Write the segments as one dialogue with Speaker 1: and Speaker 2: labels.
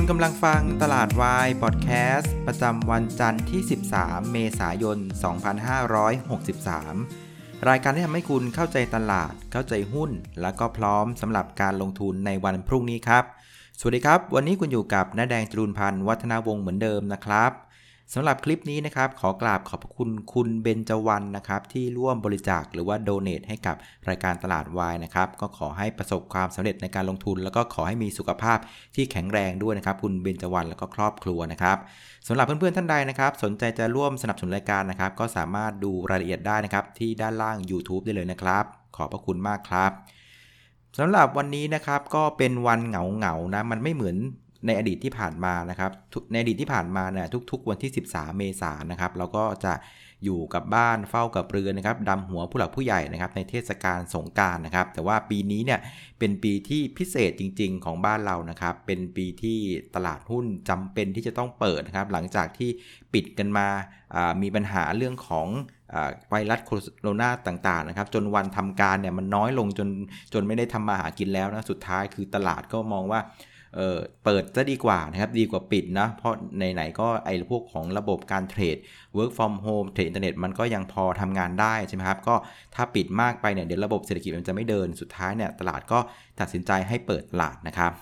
Speaker 1: คุณกำลังฟังตลาดวายพอดแคสต์ประจำวันจันทร์ที่ 13 เมษายน 2563 รายการที่ทำให้คุณเข้าใจตลาด เข้าใจหุ้น แล้วก็พร้อมสำหรับการลงทุนในวันพรุ่งนี้ครับ สวัสดีครับ วันนี้คุณอยู่กับน้าแดงจรูนพันธ์วัฒนาวงศ์เหมือนเดิมนะครับ สำหรับคลิปนี้นะครับ ขอกราบขอบคุณคุณเบนจวันนะครับ ที่ร่วมบริจาคหรือว่าโดเนทให้กับรายการตลาดวายนะครับ ก็ขอให้ประสบความสำเร็จในการลงทุน แล้วก็ขอให้มีสุขภาพที่แข็งแรงด้วยนะครับ คุณเบนจวันแล้วก็ครอบครัวนะครับสำหรับเพื่อนๆท่านใดนะครับ สนใจจะร่วมสนับสนุนรายการนะครับ ก็สามารถดูรายละเอียดได้นะครับ ที่ด้านล่าง YouTube ได้เลยนะครับ ขอบพระคุณมากครับสำหรับวันนี้นะครับก็เป็นวันเหงาๆนะมันไม่เหมือน ในอดีตที่ผ่านมานะครับ ในอดีตที่ผ่านมาเนี่ยทุก ๆ วันที่ 13 เมษายนนะครับเราก็จะอยู่กับบ้านเฝ้ากับเรือนนะครับดำหัวผู้หลักผู้ใหญ่นะครับ ในเทศกาลสงการนะครับ แต่ว่าปีนี้เนี่ยเป็นปีที่พิเศษจริง ๆ ของบ้านเรานะครับ เป็นปีที่ตลาดหุ้นจำเป็นที่จะต้องเปิดนะครับ หลังจากที่ปิดกันมามีปัญหาเรื่องของไวรัสโคโรนาต่างๆนะครับ จนวันทำการเนี่ยมันน้อยลงจนจนไม่ได้ทำมาหากินแล้วนะสุดท้ายคือตลาดก็มองว่า เออเปิดจะดีกว่านะครับ ดีกว่าปิดนะ เพราะไหนๆก็ไอ้พวกของระบบการเทรด work from home เทรดอินเทอร์เน็ตมันก็ยังพอทำงานได้ใช่ไหมครับ ก็ถ้าปิดมากไปเนี่ยเดี๋ยวระบบเศรษฐกิจมันจะไม่เดิน สุดท้ายเนี่ยตลาดก็ตัดสินใจให้เปิดตลาดนะครับ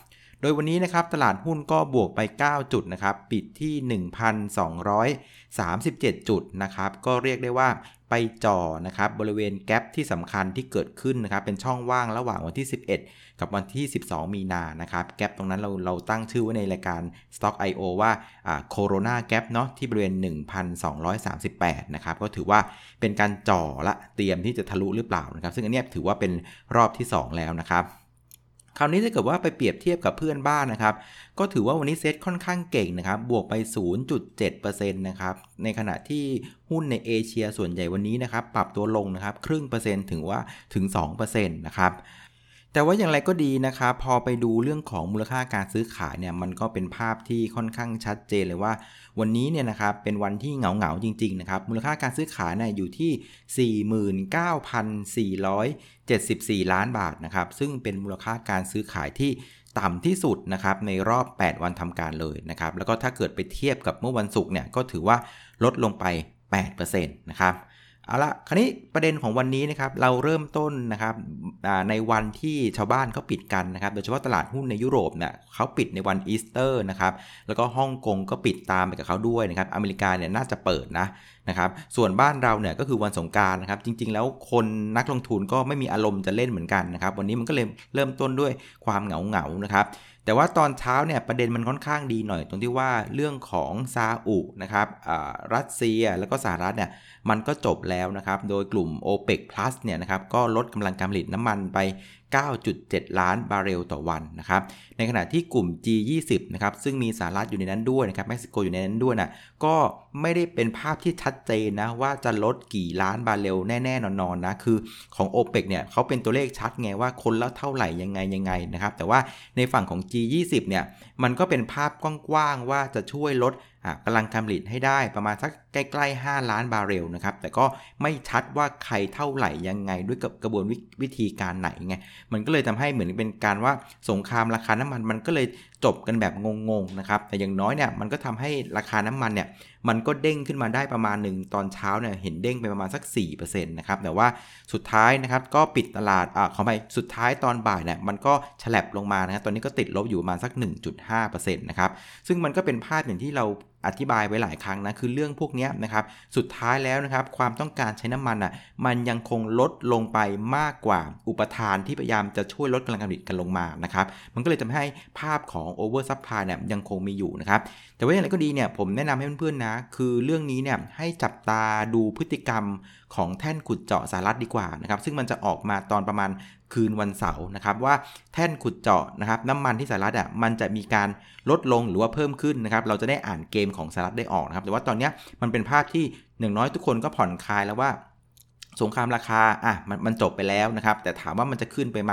Speaker 1: โดยวันนี้นะครับตลาดหุ้นก็บวกไป 9 จุดนะครับ ปิดที่ 37 จุดนะครับ ก็เรียกได้ว่าไปจ่อนะครับบริเวณแกลบที่สำคัญที่เกิดขึ้นนะครับเป็นช่องว่างระหว่างวันที่ 11 กับวันที่ 12 มีนานะครับแกลบตรงนั้นเราเราตั้งชื่อไว้ในรายการ Stock IO ว่าโคโรนาแกลบเนาะที่บริเวณ 1,238 นะครับก็ถือว่าเป็นการจ่อละเตรียมที่จะทะลุหรือเปล่านะครับซึ่งอันนี้ถือว่าเป็นรอบที่ 2 แล้วนะครับ คราวนี้ถ้าเกิดว่าไปเปรียบเทียบกับเพื่อนบ้านนะครับ ก็ถือว่าวันนี้เซ็ตค่อนข้างเก่งนะครับ บวกไป 0.7%นะครับ ในขณะที่หุ้นในเอเชียส่วนใหญ่วันนี้นะครับ ปรับตัวลงนะครับ ครึ่งเปอร์เซ็นต์ถึงว่าถึง 2%นะครับ แต่ว่าอย่างไรก็ดีนะครับพอไปดูเรื่องของมูลค่าการซื้อขายเนี่ยมันก็เป็นภาพที่ค่อนข้างชัดเจนเลยว่า วันนี้เนี่ยนะครับเป็นวันที่เหงาเหงาจริงๆนะครับมูลค่าการซื้อขายเนี่ยอยู่ที่ 49,474 ล้านบาทนะครับซึ่งเป็นมูลค่าการซื้อขายที่ต่ำที่สุดนะครับในรอบ 8 วันทำการเลยนะครับแล้วก็ถ้าเกิดไปเทียบกับเมื่อวันศุกร์เนี่ยก็ถือว่าลดลงไป 8%นะครับ เอาละคราวนี้ประเด็นของวันนี้นะครับเราเริ่มต้นนะครับในวันที่ชาวบ้านเขาปิดกันนะครับโดยเฉพาะตลาดหุ้นในยุโรปเนี่ยเขาปิดในวันอีสเตอร์นะครับแล้วก็ฮ่องกงก็ปิดตามไปกับเขาด้วยนะครับอเมริกาเนี่ยน่าจะเปิดนะนะครับส่วนบ้านเราเนี่ยก็คือวันสงการนะครับจริง ๆ แล้วคนนักลงทุนก็ไม่มีอารมณ์จะเล่นเหมือนกันนะครับวันนี้มันก็เลยเริ่มต้นด้วยความเหงาเหงานะครับ แต่ว่าตอนเช้าเนี่ยประเด็นมันค่อนข้างดีหน่อย ตรงที่ว่าเรื่องของซาอุนะครับรัสเซียแล้วก็สหรัฐเนี่ยมันก็จบแล้วนะครับ โดยกลุ่ม OPEC Plus เนี่ยนะครับก็ลดกำลังการผลิตน้ำมันไป9.7 ล้านบาร์เรลต่อวันนะครับ ในขณะที่กลุ่ม G20 นะครับ ซึ่งมีสหรัฐอยู่ในนั้นด้วยนะครับ เม็กซิโกอยู่ในนั้นด้วยนะก็ไม่ได้เป็นภาพที่ชัดเจนนะว่าจะลดกี่ล้านบาร์เรลแน่ๆ นอนๆ นะ คือของ OPEC เนี่ยเขาเป็นตัวเลขชัดไงว่าคนละเท่าไหร่ยังไงยังไงนะครับ แต่ว่าในฝั่งของ G20 เนี่ย มันก็เป็นภาพกว้างๆว่าจะช่วยลด กำลังการผลิตให้ได้ประมาณสักใกล้ๆ 5 ล้านบาร์เรลนะครับ แต่ก็ไม่ชัดว่าใครเท่าไหร่ยังไงด้วยกับกระบวนวิธีการไหนไง มันก็เลยทำให้เหมือนเป็นการว่าสงครามราคาน้ำมันมันก็เลยจบกันแบบงงๆนะครับ แต่อย่างน้อยเนี่ยมันก็ทำให้ราคาน้ำมันเนี่ยมันก็เด้งขึ้นมาได้ประมาณหนึ่งตอนเช้าเนี่ยเห็นเด้งไปประมาณสัก4%นะครับแต่ว่าสุดท้ายนะครับก็ปิดตลาดอ่าขอไปสุดท้ายตอนบ่ายเนี่ยมันก็ฉลับลงมานะครับตอนนี้ก็ติดลบอยู่ประมาณสัก 1.5%นะครับซึ่งมันก็เป็นภาพอย่างที่เราอธิบายไว้หลายครั้งนะคือเรื่องพวกนี้นะครับสุดท้ายแล้วนะครับความต้องการใช้น้ำมันอะมันยังคงลดลงไปมากกว่าอุปทานที่พยายามจะช่วยลดกำลังการผลิตกันลงมานะครับมันก็เลยทำให้ภาพของ oversupply เนี่ยยังคงมีอยู่นะครับแต่ว่าอย่างไรก็ดีเนี่ยผมแนะนำให้เพื่อนๆนะคือเรื่องนี้เนี่ยให้จับตาดูพฤติกรรมของแท่นขุดเจาะสหรัฐดีกว่านะครับ ซึ่งมันจะออกมาตอนประมาณคืนวันเสาร์นะครับว่าแท่นขุดเจาะนะครับน้ำมันที่สหรัฐอะมันจะมีการลดลงหรือว่าเพิ่มขึ้นนะครับ เราจะได้อ่านเกมของสหรัฐได้ออกนะครับ แต่ว่าตอนนี้มันเป็นภาพที่หนึ่งน้อยทุกคนก็ผ่อนคลายแล้วว่าสงครามราคาอะมันมันจบไปแล้วนะครับ แต่ถามว่ามันจะขึ้นไปไหม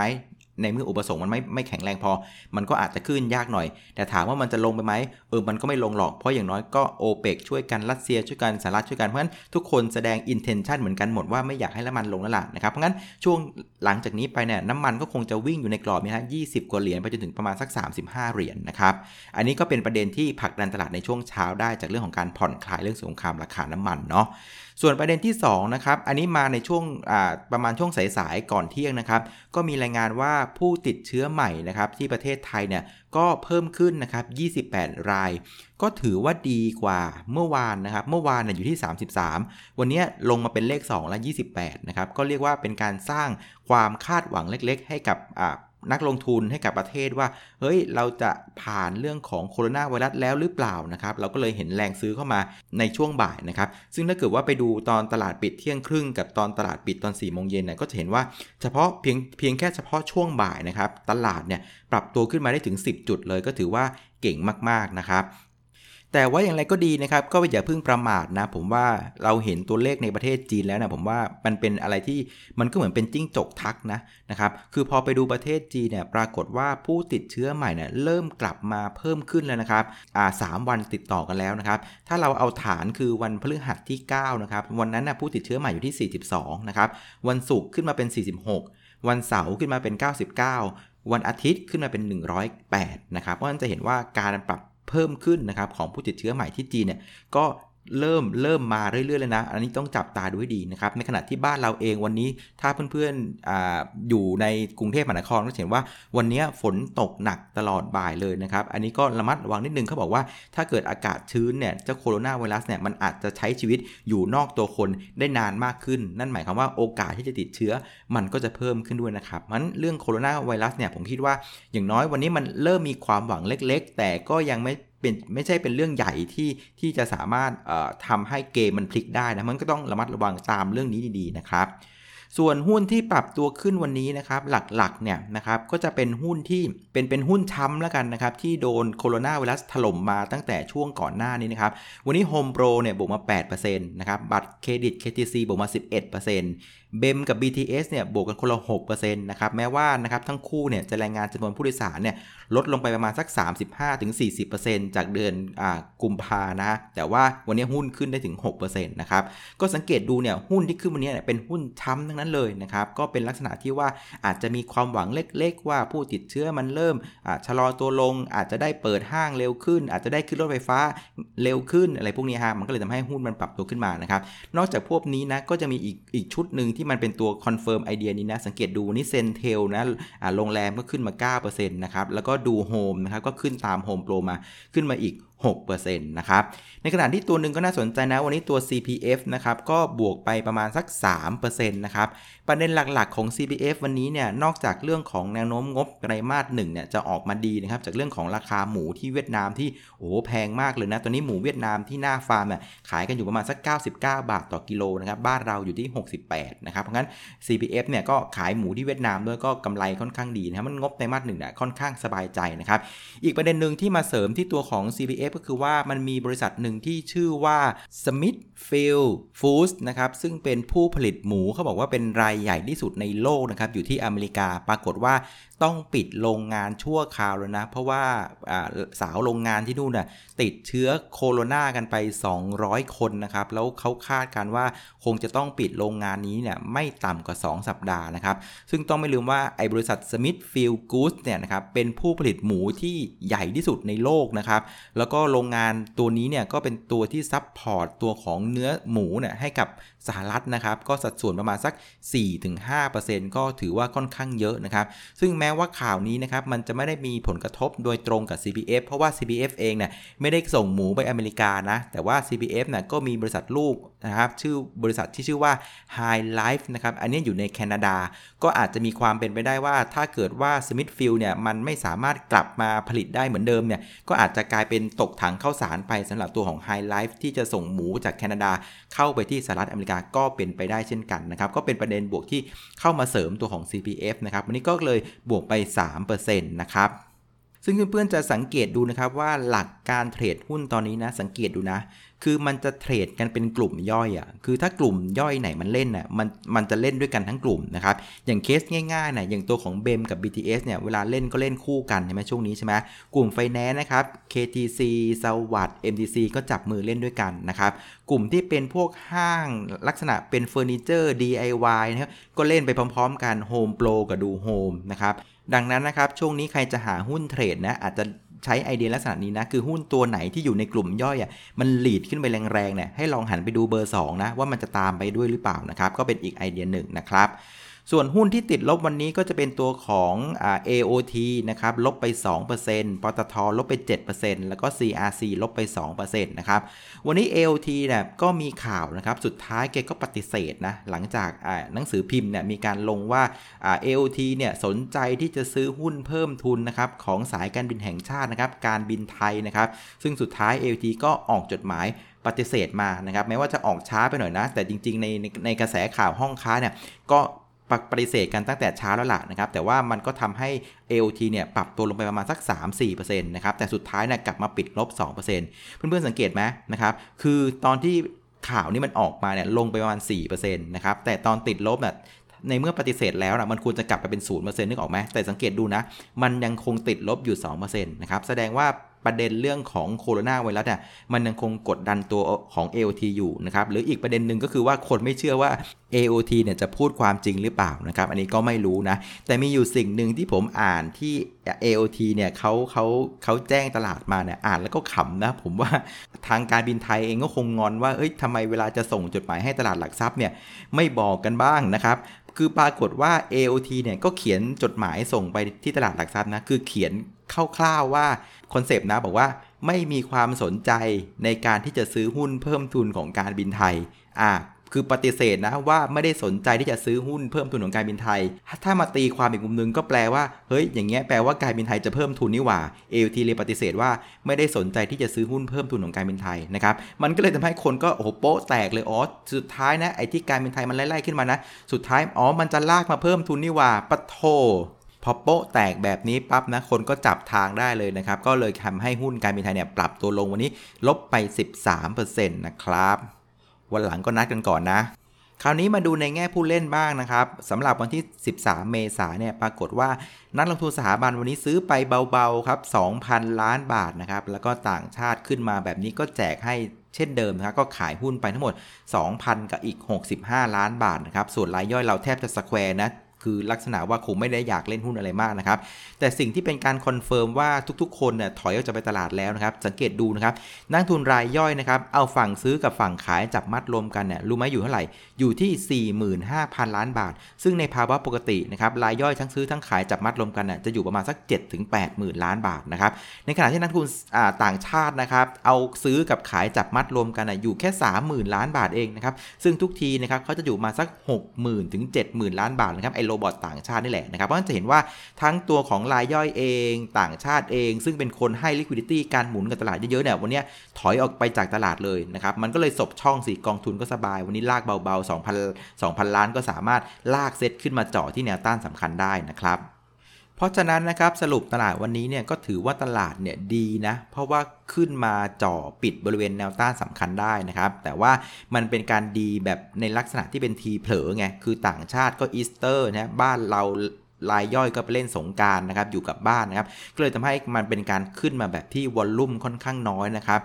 Speaker 1: ในเมื่ออุปสงค์มันไม่ไม่แข็งแรงพอ มันก็อาจจะขึ้นยากหน่อย แต่ถามว่ามันจะลงไปไหมเออ มันก็ไม่ลงหรอก เพราะอย่างน้อยก็โอเปกช่วยกัน รัสเซียช่วยกันสหรัฐช่วยกัน เพราะฉะนั้นทุกคนแสดงอินเทนชันเหมือนกันหมดว่าไม่อยากให้น้ำมันลงแล้วล่ะนะครับ เพราะงั้นช่วงหลังจากนี้ไปเนี่ยน้ำมันก็คงจะวิ่งอยู่ในกรอบนี้ฮะ20กว่าเหรียญไปจนถึงประมาณสัก 35 เหรียญนะครับ อันนี้ก็เป็นประเด็นที่ผลักดันตลาดในช่วงเช้าได้จากเรื่องของการผ่อนคลายเรื่องสงครามราคาน้ำมันเนาะ ส่วนประเด็นที่2นะครับ อันนี้มาในช่วงประมาณช่วงสายๆก่อนเที่ยงนะครับ ก็มีรายงานว่าผู้ติดเชื้อใหม่นะครับที่ประเทศไทยเนี่ยก็เพิ่มขึ้นนะครับ 28 ราย ก็ถือว่าดีกว่าเมื่อวานนะครับ เมื่อวานเนี่ยอยู่ที่ 33 วันนี้ลงมาเป็นเลข 2 และ 28 นะครับ ก็เรียกว่าเป็นการสร้างความคาดหวังเล็กๆ ให้กับ นักลงทุนให้กับประเทศว่า เฮ้ย เราจะผ่านเรื่องของโคโรนาไวรัสแล้วหรือเปล่านะครับ เราก็เลยเห็นแรงซื้อเข้ามาในช่วงบ่ายนะครับ ซึ่งถ้าเกิดว่าไปดูตอนตลาดปิดเที่ยงครึ่งกับตอนตลาดปิดตอน4ี่โมงเย็นเนี่ยก็จะเห็นว่าเฉพาะเพียงเพียงแค่เฉพาะช่วงบ่ายนะครับ ตลาดเนี่ยปรับตัวขึ้นมาได้ถึง 10 จุดเลยก็ถือว่าเก่งมากๆนะครับ แต่ว่าอย่างไรก็ดีนะครับ ก็อย่าเพิ่งประมาทนะ ผมว่าเราเห็นตัวเลขในประเทศจีนแล้วนะผมว่ามันเป็นอะไรที่มันก็เหมือนเป็นจิ้งจกทักนะนะครับ คือพอไปดูประเทศจีนเนี่ยปรากฏว่าผู้ติดเชื้อใหม่เนี่ยเริ่มกลับมาเพิ่มขึ้นแล้วนะครับอ่าสวันติดต่อกันแล้วนะครับ ถ้าเราเอาฐานคือวันพฤหัสที่9นะครับวันนั้นนะผู้ติดเชื้อใหม่อยู่ที่ 42นะครับวันศุกร์ขึ้นมาเป็น 46 วันเสาร์ขึ้นมาเป็น 99วันอาทิตย์ขึ้นมาเป็น 108 นะครับ เพราะฉะนั้นจะเห็นว่าการปรับ เพิ่มขึ้นนะครับของผู้ติดเชื้อใหม่ที่จีนเนี่ยก็ เริ่มเริ่มมาเรื่อยๆเลยนะ อันนี้ต้องจับตาดูให้ดีนะครับ ในขณะที่บ้านเราเองวันนี้ถ้าเพื่อนๆออยู่ในกรุงเทพมหานครก็เห็นว่าวันนี้ฝนตกหนักตลอดบ่ายเลยนะครับ อันนี้ก็ระมัดระวังนิดนึงเขาบอกว่าถ้าเกิดอากาศชื้นเนี่ยเจ้าโคโรนาไวรัสเนี่ยมันอาจจะใช้ชีวิตอยู่นอกตัวคนได้นานมากขึ้น นั่นหมายความว่าโอกาสที่จะติดเชื้อมันก็จะเพิ่มขึ้นด้วยนะครับมันเรื่องโคโรนาไวรัสเนี่ยผมคิดว่าอย่างน้อยวันนี้มันเริ่มมีความหวังเล็ก ๆ แต่ก็ยังไม่ เป็นไม่ใช่เป็นเรื่องใหญ่ที่ที่จะสามารถทำให้เกมมันพลิกได้นะมันก็ต้องระมัดระวังตามเรื่องนี้ดีๆนะครับ ส่วนหุ้นที่ปรับตัวขึ้นวันนี้นะครับ หลักๆเนี่ยนะครับก็จะเป็นหุ้นที่เป็นเป็นหุ้นช้ำแล้วกันนะครับที่โดนโคโรนาไวรัสถล่มมาตั้งแต่ช่วงก่อนหน้านี้นะครับวันนี้ Home Pro เนี่ยบวกมา8%นะครับบัตรเครดิต KTC บวกมา 11% เบมกับ BTS เนี่ยบวกกันคนละ6%นะครับแม้ว่านะครับทั้งคู่เนี่ยจะรายงานจำนวนผู้โดยสารเนี่ยลดลงไปประมาณสัก 35-40%จากเดือนอกุมภานะ แต่ว่าวันนี้หุ้นขึ้นได้ถึง6%นะครับก็สังเกตดูเนี่ยหุ้นที่ขึ้นวันนี้เนี่ยเป็นหุ้นช้ำทั้งนั้นเลยนะครับก็เป็นลักษณะที่ว่าอาจจะมีความหวังเล็ก ๆ ว่าผู้ติดเชื้อมันเริ่มชะลอตัวลง อาจจะได้เปิดห้างเร็วขึ้น อาจจะได้ขึ้นรถไฟฟ้าเร็วขึ้นอะไรพวกนี้ฮะมันก็เลยทำให้หุ้นมันปรับตัวขึ้นมานะครับนอกจากพวกนี้นะก็จะมีอีกอีกชุดหนึ่งที่มันเป็นตัว confirm ไอเดียนี้นะ สังเกตดูนี่ CENTEL นะโรงแรมก็ขึ้นมา 9%นะครับ แล้วก็ DoHome นะครับ ก็ขึ้นตามโฮมโปรมาขึ้นมาอีก 6%นะครับ ในขณะที่ตัวหนึ่งก็น่าสนใจนะ วันนี้ตัว CPF นะครับ ก็บวกไปประมาณสัก 3%นะครับ ประเด็นหลักๆของ CPF วันนี้เนี่ย นอกจากเรื่องของแนวโน้มงบไตรมาสหนึ่งเนี่ย จะออกมาดีนะครับ จากเรื่องของราคาหมูที่เวียดนามที่ โอ้แพงมากเลยนะ ตอนนี้หมูเวียดนามที่หน้าฟาร์มเนี่ย ขายกันอยู่ประมาณสัก 99 บาทต่อกิโลนะครับ บ้านเราอยู่ที่ 68 นะครับ เพราะงั้น CPF เนี่ย ก็ขายหมูที่เวียดนามด้วย ก็กำไรค่อนข้างดีนะครับมันงบไตรมาสหนึ่งเนี่ย ค่อนข้างสบายใจนะครับ อีกประเด็นหนึ่งที่มาเสริมที่ตัวของ CPF ก็คือว่ามันมีบริษัทหนึ่งที่ชื่อว่า Smithfield Foods นะครับ ซึ่งเป็นผู้ผลิตหมูเขาบอกว่าเป็นรายใหญ่ที่สุดในโลกนะครับ อยู่ที่อเมริกา ปรากฏว่าต้องปิดโรงงานชั่วคราวแล้วนะ เพราะว่าสาวโรงงานที่นู่นน่ะติดเชื้อโคโรนากันไป 200 คนนะครับ แล้วเขาคาดการว่าคงจะต้องปิดโรงงานนี้เนี่ยไม่ต่ำกว่า 2 สัปดาห์นะครับ ซึ่งต้องไม่ลืมว่าไอ้บริษัท Smithfield Goods เนี่ยนะครับเป็นผู้ผลิตหมูที่ใหญ่ที่สุดในโลกนะครับ แล้วก็โรงงานตัวนี้เนี่ยก็เป็นตัวที่ซับพอร์ตตัวของเนื้อหมูเนี่ยให้กับ สหรัฐนะครับก็สัดส่วนประมาณสัก 4-5%ก็ถือว่าค่อนข้างเยอะนะครับ ซึ่งแม้ว่าข่าวนี้นะครับมันจะไม่ได้มีผลกระทบโดยตรงกับ CPF เพราะว่า CPF เองเนี่ยไม่ได้ส่งหมูไปอเมริกานะ แต่ว่า CPF เนี่ยก็มีบริษัทลูกนะครับชื่อบริษัทที่ชื่อว่า High Life นะครับอันนี้อยู่ในแคนาดา ก็อาจจะมีความเป็นไปได้ว่า ถ้าเกิดว่า Smithfield เนี่ยมันไม่สามารถกลับมาผลิตได้เหมือนเดิมเนี่ยก็อาจจะกลายเป็นตกถังเข้าสารไปสำหรับตัวของ High Life ที่จะส่งหมูจากแคนาดาเข้าไปที่สหรัฐอเมริกาก็เป็นไปได้เช่นกันนะครับ ก็เป็นประเด็นบวกที่เข้ามาเสริมตัวของ CPF นะครับวันนี้ก็เลยบวกไป 3%นะครับซึ่งเพื่อนๆจะสังเกตดูนะครับว่าหลักการเทรดหุ้นตอนนี้นะสังเกตดูนะ คือมันจะเทรดกันเป็นกลุ่มย่อยอะ คือถ้ากลุ่มย่อยไหนมันเล่นอะ มันมันจะเล่นด้วยกันทั้งกลุ่มนะครับ อย่างเคสง่ายๆนะอย่างตัวของเบมกับ BTS เนี่ย เวลาเล่นก็เล่นคู่กันใช่ไหมช่วงนี้ใช่ไหมกลุ่มไฟแนนซ์นะครับ KTC สวัสด์ MTC ก็จับมือเล่นด้วยกันนะครับ กลุ่มที่เป็นพวกห้างลักษณะเป็นเฟอร์นิเจอร์ DIY นะครับ ก็เล่นไปพร้อมๆกัน Home Pro กับดู Home นะครับดังนั้นนะครับ ช่วงนี้ใครจะหาหุ้นเทรดนะอาจจะ ใช้ไอเดียลักษณะนี้นะ คือหุ้นตัวไหนที่อยู่ในกลุ่มย่อยอะมันหลีดขึ้นไปแรงๆเนี่ยให้ลองหันไปดูเบอร์2นะว่ามันจะตามไปด้วยหรือเปล่านะครับก็เป็นอีกไอเดียหนึ่งนะครับ ส่วนหุ้นที่ติดลบวันนี้ก็จะเป็นตัวของอ AOT นะครับลบไป 2%ปตทลบไป 7%แล้วก็ CRC ลบไป 2%นะครับ วันนี้ AOT เนี่ยก็มีข่าวนะครับ สุดท้ายแกก็ปฏิเสธนะ หลังจากหนังสือพิมพ์เนี่ยมีการลงว่าอ่า AOT เนี่ยสนใจที่จะซื้อหุ้นเพิ่มทุนนะครับของสายการบินแห่งชาตินะครับ การบินไทยนะครับ ซึ่งสุดท้าย AOT ก็ออกจดหมายปฏิเสธมานะครับแม้ว่าจะออกช้าไปหน่อยนะ แต่จริง ๆ ในในในกระแสข่าวห้องค้าเนี่ยก็ ปฏิเสธกันตั้งแต่เช้าแล้วล่ะนะครับ แต่ว่ามันก็ทำให้ AOT เนี่ยปรับตัวลงไปประมาณสัก 3-4%นะครับ แต่สุดท้ายเนี่ยกลับมาปิดลบ 2%เพื่อนๆสังเกตไหมนะครับ คือตอนที่ข่าวนี้มันออกมาเนี่ยลงไปประมาณ4%นะครับ แต่ตอนติดลบเนี่ยในเมื่อปฏิเสธแล้วนะมันควรจะกลับไปเป็น 0%นึกออกไหมแต่สังเกตดูนะ มันยังคงติดลบอยู่ 2%นะครับ แสดงว่า ประเด็นเรื่องของโคโรนาไวรัสเนี่ยมันยังคงกดดันตัวของ AOT อยู่นะครับหรืออีกประเด็นหนึ่งก็คือว่าคนไม่เชื่อว่า AOT เนี่ยจะพูดความจริงหรือเปล่านะครับ อันนี้ก็ไม่รู้นะ แต่มีอยู่สิ่งหนึ่งที่ผมอ่านที่ AOT เนี่ยเขาเขาเขาแจ้งตลาดมาเนี่ยอ่านแล้วก็ขำนะ ผมว่าทางการบินไทยเองก็คงงอนว่าเอ้ยทำไมเวลาจะส่งจดหมายให้ตลาดหลักทรัพย์เนี่ยไม่บอกกันบ้างนะครับ คือปรากฏว่า AOT เนี่ยก็เขียนจดหมายส่งไปที่ตลาดหลักทรัพย์นะ คือเขียนคร่าวๆว่าคอนเซปต์นะบอกว่าไม่มีความสนใจในการที่จะซื้อหุ้นเพิ่มทุนของการบินไทย อ่า คือปฏิเสธนะว่าไม่ได้สนใจที่จะซื้อหุ้นเพิ่มทุนของการบินไทย ถ้ามาตีความอีกมุมนึงก็แปลว่าเฮ้ยอย่างเงี้ยแปลว่าการบินไทยจะเพิ่มทุนนี่หว่า AOT เลยปฏิเสธว่าไม่ได้สนใจที่จะซื้อหุ้นเพิ่มทุนของการบินไทยนะครับมันก็เลยทำให้คนก็โอ้โหโป๊ะแตกเลยอ๋อสุดท้ายนะไอ้ที่การบินไทยมันไล่ๆขึ้นมานะ สุดท้ายอ๋อมันจะลากมาเพิ่มทุนนี่หว่าปะโทพอโป๊ะแตกแบบนี้ปั๊บนะคนก็จับทางได้เลยนะครับ ก็เลยทำให้หุ้นการบินไทยเนี่ยปรับตัวลงวันนี้ลบไป 13%นะครับ วันหลังก็นัดกันก่อนนะ คราวนี้มาดูในแง่ผู้เล่นบ้างนะครับสำหรับวันที่ 13 เมษายนเนี่ยปรากฏว่านักลงทุนสถาบันวันนี้ซื้อไปเบาๆครับ 2,000 ล้านบาทนะครับแล้วก็ต่างชาติขึ้นมาแบบนี้ก็แจกให้เช่นเดิมนะครับก็ขายหุ้นไปทั้งหมด 2,000 กับอีก 65 ล้านบาทนะครับ ส่วนรายย่อยเราแทบจะ square นะ คือลักษณะว่าคงไม่ได้อยากเล่นหุ้นอะไรมากนะครับ แต่สิ่งที่เป็นการ confirm ว่าทุกๆ คนเนี่ยถอยออกจากไปตลาดแล้วนะครับ สังเกตดูนะครับ นักลงทุนรายย่อยนะครับ เอาฝั่งซื้อกับฝั่งขายจับมัดรวมกันเนี่ยรู้ไหมอยู่เท่าไหร่ อยู่ที่ 45,000 ล้านบาท ซึ่งในภาวะปกตินะครับ รายย่อยทั้งซื้อทั้งขายจับมัดรวมกันเนี่ยจะอยู่ประมาณสัก 7-8หมื่นล้านบาทนะครับ ในขณะที่นักลงทุนต่างชาตินะครับ เอาซื้อกับขายจับมัดรวมกันน่ยอยู่แค่ 30,000 ล้านบาทเองนะครับ ซึ่งทุกทีนะครับเขาจะอยู่มาสัก 60,000ถึง70,000 ล้านบาทนะครับไอโรบอทต่างชาตินี่แหละนะครับเพราะฉะนั้นจะเห็นว่าทั้งตัวของรายย่อยเองต่างชาติเอง ซึ่งเป็นคนให้ liquidity การหมุนกับตลาดเยอะๆเนี่ยวันนี้ถอยออกไปจากตลาดเลยนะครับมันก็เลยสบช่องสีกองทุนก็สบาย วันนี้ลากเบาๆ2,000 2,000 ล้านก็สามารถลากเซตขึ้นมาเจาะที่แนวต้านสำคัญได้นะครับ ราะฉะนั้นนะครับสรุปตลาดวันนี้เนี่ยก็ถือว่าตลาดเนี่ยดีนะ เพราะว่าขึ้นมาจ่อปิดบริเวณแนวต้านสำคัญได้นะครับ แต่ว่ามันเป็นการดีแบบในลักษณะที่เป็นทีเผลอไง คือต่างชาติก็อีสเตอร์นะบ้านเรารายย่อยก็ไปเล่นสงการนะครับอยู่กับบ้านนะครับ ก็เลยทำให้มันเป็นการขึ้นมาแบบที่วอลลุ่มค่อนข้างน้อยนะครับ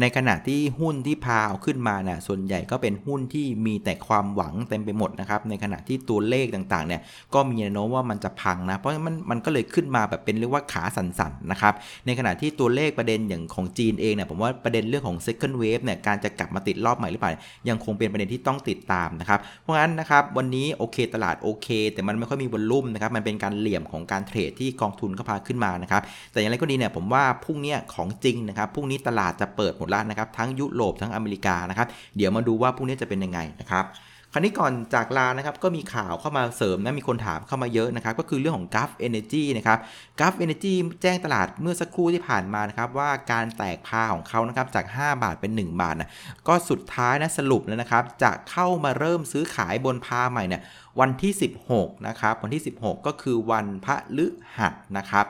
Speaker 1: ในขณะที่หุ้นที่พาเอาขึ้นมาเนี่ยส่วนใหญ่ก็เป็นหุ้นที่มีแต่ความหวังเต็มไปหมดนะครับ ในขณะที่ตัวเลขต่างๆเนี่ยก็มีแนวโน้มว่ามันจะพังนะ เพราะมันมันก็เลยขึ้นมาแบบเป็นเรียกว่าขาสั่นๆนะครับ ในขณะที่ตัวเลขประเด็นอย่างของจีนเองเนี่ยผมว่าประเด็นเรื่องของ second wave เนี่ยการจะกลับมาติดรอบใหม่หรือเปล่า ยังคงเป็นประเด็นที่ต้องติดตามนะครับ เพราะงั้นนะครับวันนี้โอเคตลาดโอเค แต่มันไม่ค่อยมีวอลลุ่มนะครับมันเป็นการเหลี่ยมของการเทรดที่กองทุนเขาพาขึ้นมานะครับแต่อย่างไรก็ดีเนี่ยผมว่าพรุ่งนี้ของจริงนะครับพรุ่งนี้ตลาดจะเปิดหมดแล้วนะครับ ทั้งยุโรปทั้งอเมริกานะครับ เดี๋ยวมาดูว่าพรุ่งนี้จะเป็นยังไงนะครับคราวนี้ก่อนจากลานะครับก็มีข่าวเข้ามาเสริมนะมีคนถามเข้ามาเยอะนะครับก็คือเรื่องของ g u f Energy นะครับ g u f Energy แจ้งตลาดเมื่อสักครู่ที่ผ่านมานะครับว่าการแตกพาของเขานะครับจาก 5 บาทเป็น 1 บาทนะก็สุดท้ายนะสรุปแล้วนะครับจะเข้ามาเริ่มซื้อขายบนพาใหม่เนี่ยวันที่ 16 นะครับ วันที่ 16 ก็คือวันพระฤหัสนะครับ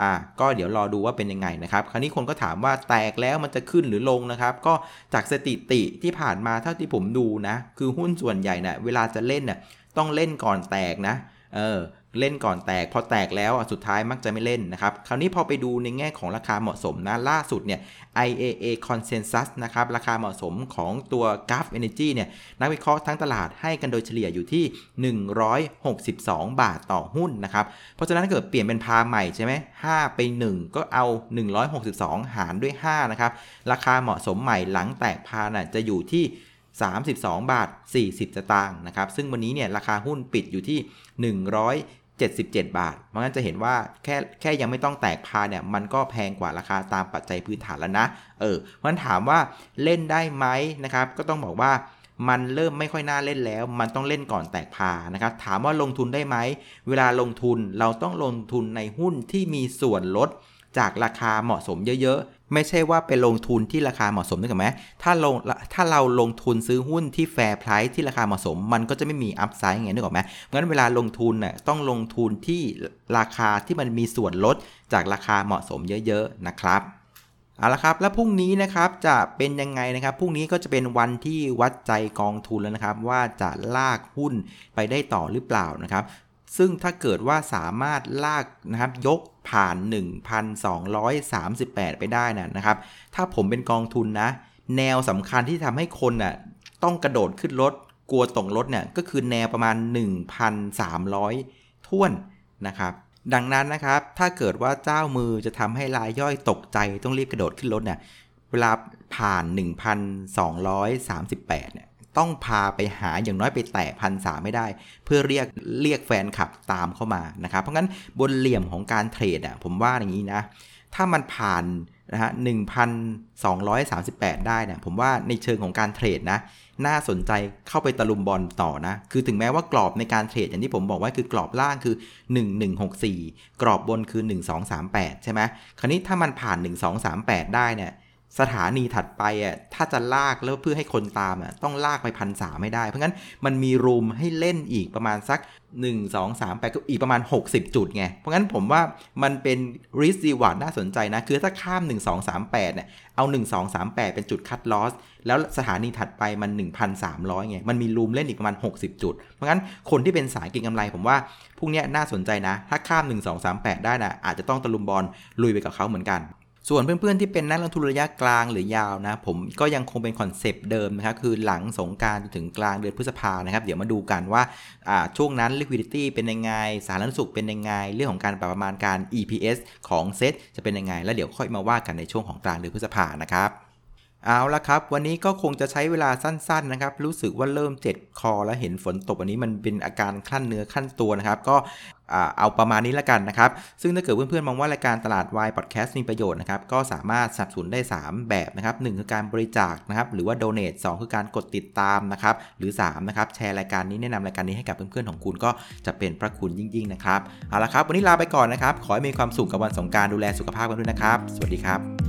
Speaker 1: อ่าก็เดี๋ยวรอดูว่าเป็นยังไงนะครับ คราวนี้คนก็ถามว่าแตกแล้วมันจะขึ้นหรือลงนะครับ ก็จากสถิติที่ผ่านมาเท่าที่ผมดูนะ คือหุ้นส่วนใหญ่นะ่ะเวลาจะเล่นเนะ่ยต้องเล่นก่อนแตกนะ เออ เล่นก่อนแตก พอแตกแล้วสุดท้ายมักจะไม่เล่นนะครับ คราวนี้พอไปดูในแง่ของราคาเหมาะสมนะล่าสุดเนี่ย IAA Consensus นะครับราคาเหมาะสมของตัว g u f Energy เนี่ยนักวิเคราะห์ทั้งตลาดให้กันโดยเฉลี่ยอยู่ที่ 162 บาทต่อหุ้นนะครับ เพราะฉะนั้นเกิดเปลี่ยนเป็นพาใหม่ใช่ไหม5ไป 1 ก็เอา 162 หารด้วย 5 นะครับ ราคาเหมาะสมใหม่หลังแตกพาน่ะจะอยู่ที่32 บาท 40 สตางค์นะครับ ซึ่งวันนี้เนี่ยราคาหุ้นปิดอยู่ที่ 77 บาท เพราะงั้นจะเห็นว่าแค่แค่ยังไม่ต้องแตกพาเนี่ย มันก็แพงกว่าราคาตามปัจจัยพื้นฐานแล้วนะ เออ เพราะงั้นถามว่าเล่นได้ไหมนะครับ ก็ต้องบอกว่ามันเริ่มไม่ค่อยน่าเล่นแล้ว มันต้องเล่นก่อนแตกพานะครับ ถามว่าลงทุนได้ไหม เวลาลงทุนเราต้องลงทุนในหุ้นที่มีส่วนลด จากราคาเหมาะสมเยอะๆ ไม่ใช่ว่าไปลงทุนที่ราคาเหมาะสมนึกไหมถ้าลงถ้าเราลงทุนซื้อหุ้นที่แฟร์ไพรซ์ที่ราคาเหมาะสม มันก็จะไม่มีอัพไซด์ไงนึกออกไหมงั้นเวลาลงทุนน่ะต้องลงทุนที่ราคาที่มันมีส่วนลดจากราคาเหมาะสมเยอะๆนะครับเอาละครับแล้วพรุ่งนี้นะครับจะเป็นยังไงนะครับพรุ่งนี้ก็จะเป็นวันที่วัดใจกองทุนแล้วนะครับ ว่าจะลากหุ้นไปได้ต่อหรือเปล่านะครับ ซึ่งถ้าเกิดว่าสามารถลากนะครับยกผ่าน 1,238 ไปได้นะนะครับ ถ้าผมเป็นกองทุนนะ แนวสำคัญที่ทำให้คนน่ะต้องกระโดดขึ้นรถกลัวตกรถเนี่ยก็คือแนวประมาณ 1,300 ท่วนนะครับ ดังนั้นนะครับ ถ้าเกิดว่าเจ้ามือจะทำให้รายย่อยตกใจต้องรีบกระโดดขึ้นรถเนี่ยเวลาผ่าน 1,238เนี่ย ต้องพาไปหาอย่างน้อยไปแตะพันสาไม่ได้ เพื่อเรียกเรียกแฟนคลับตามเข้ามานะครับ เพราะงั้นบนเหลี่ยมของการเทรดอะผมว่าอย่างนี้นะ ถ้ามันผ่านนะฮะหนึ่งพันสองร้อยสามสิบแปดได้เนี่ยผมว่าในเชิงของการเทรดนะน่าสนใจเข้าไปตะลุมบอลต่อนะ คือถึงแม้ว่ากรอบในการเทรดอย่างที่ผมบอกว่าคือกรอบล่างคือ 1164 กรอบบนคือ 1238 ใช่ไหมคราวนี้ถ้ามันผ่าน 1238 ได้เนี่ย สถานีถัดไปอะถ้าจะลากแล้วเพื่อให้คนตามอะต้องลากไปพันสาไม่ได้ เพราะงั้นมันมี room ให้เล่นอีกประมาณสัก 1 2 3 8ก็อีกประมาณ 60 จุดไง เพราะงั้นผมว่ามันเป็น risk reward น่าสนใจนะ คือถ้าข้าม 1 2 3 8เนี่ยเอา 1 2 3 8 เป็นจุด cut loss แล้วสถานีถัดไปมัน 1,300ไงมันมี room เล่นอีกประมาณ 60 จุด เพราะงั้นคนที่เป็นสายเก็งกำไรผมว่าพวกนี้น่าสนใจนะ ถ้าข้าม 1 2 3 8 ได้นะอาจจะต้องตะลุมบอนลุยไปกับเขาเหมือนกัน ส่วนเพื่อนๆที่เป็นนักลงทุนระยะกลางหรือยาวนะ ผมก็ยังคงเป็น concept เดิมนะครับ คือหลังสงกรานต์จนถึงกลางเดือนพฤษภานะครับ เดี๋ยวมาดูกันว่าช่วงนั้น liquidity เป็นยังไง สารสุขเป็นยังไง เรื่องของการประมาณการ EPS ของเซตจะเป็นยังไง แล้วเดี๋ยวค่อยมาว่ากันในช่วงของกลางเดือนพฤษภานะครับ เอาละครับ วันนี้ก็คงจะใช้เวลาสั้นๆนะครับ รู้สึกว่าเริ่มเจ็บคอแล้วเห็นฝนตกวันนี้มันเป็นอาการขั้นเนื้อขั้นตัวนะครับ ก็เอาประมาณนี้ล้วกันนะครับ ซึ่งถ้าเกิดเพื่อนๆมองว่ารายการตลาดวายพอดแคสต์มีประโยชน์นะครับ ก็สามารถสนับสนุนได้ 3 แบบนะครับ1คือการบริจาคนะครับ หรือว่าโดเนท2คือการกดติดตามนะครับ หรือ 3 นะครับ แชร์รายการนี้แนะนำรายการนี้ให้กับเพื่อนๆของคุณก็จะเป็นพระคุณยิ่งๆนะครับ เอาละครับ วันนี้ลาไปก่อนนะครับ ขอให้มีความสุขกับวันสงการดูแลสุขภาพกันด้วยนะครับ สวัสดีครับ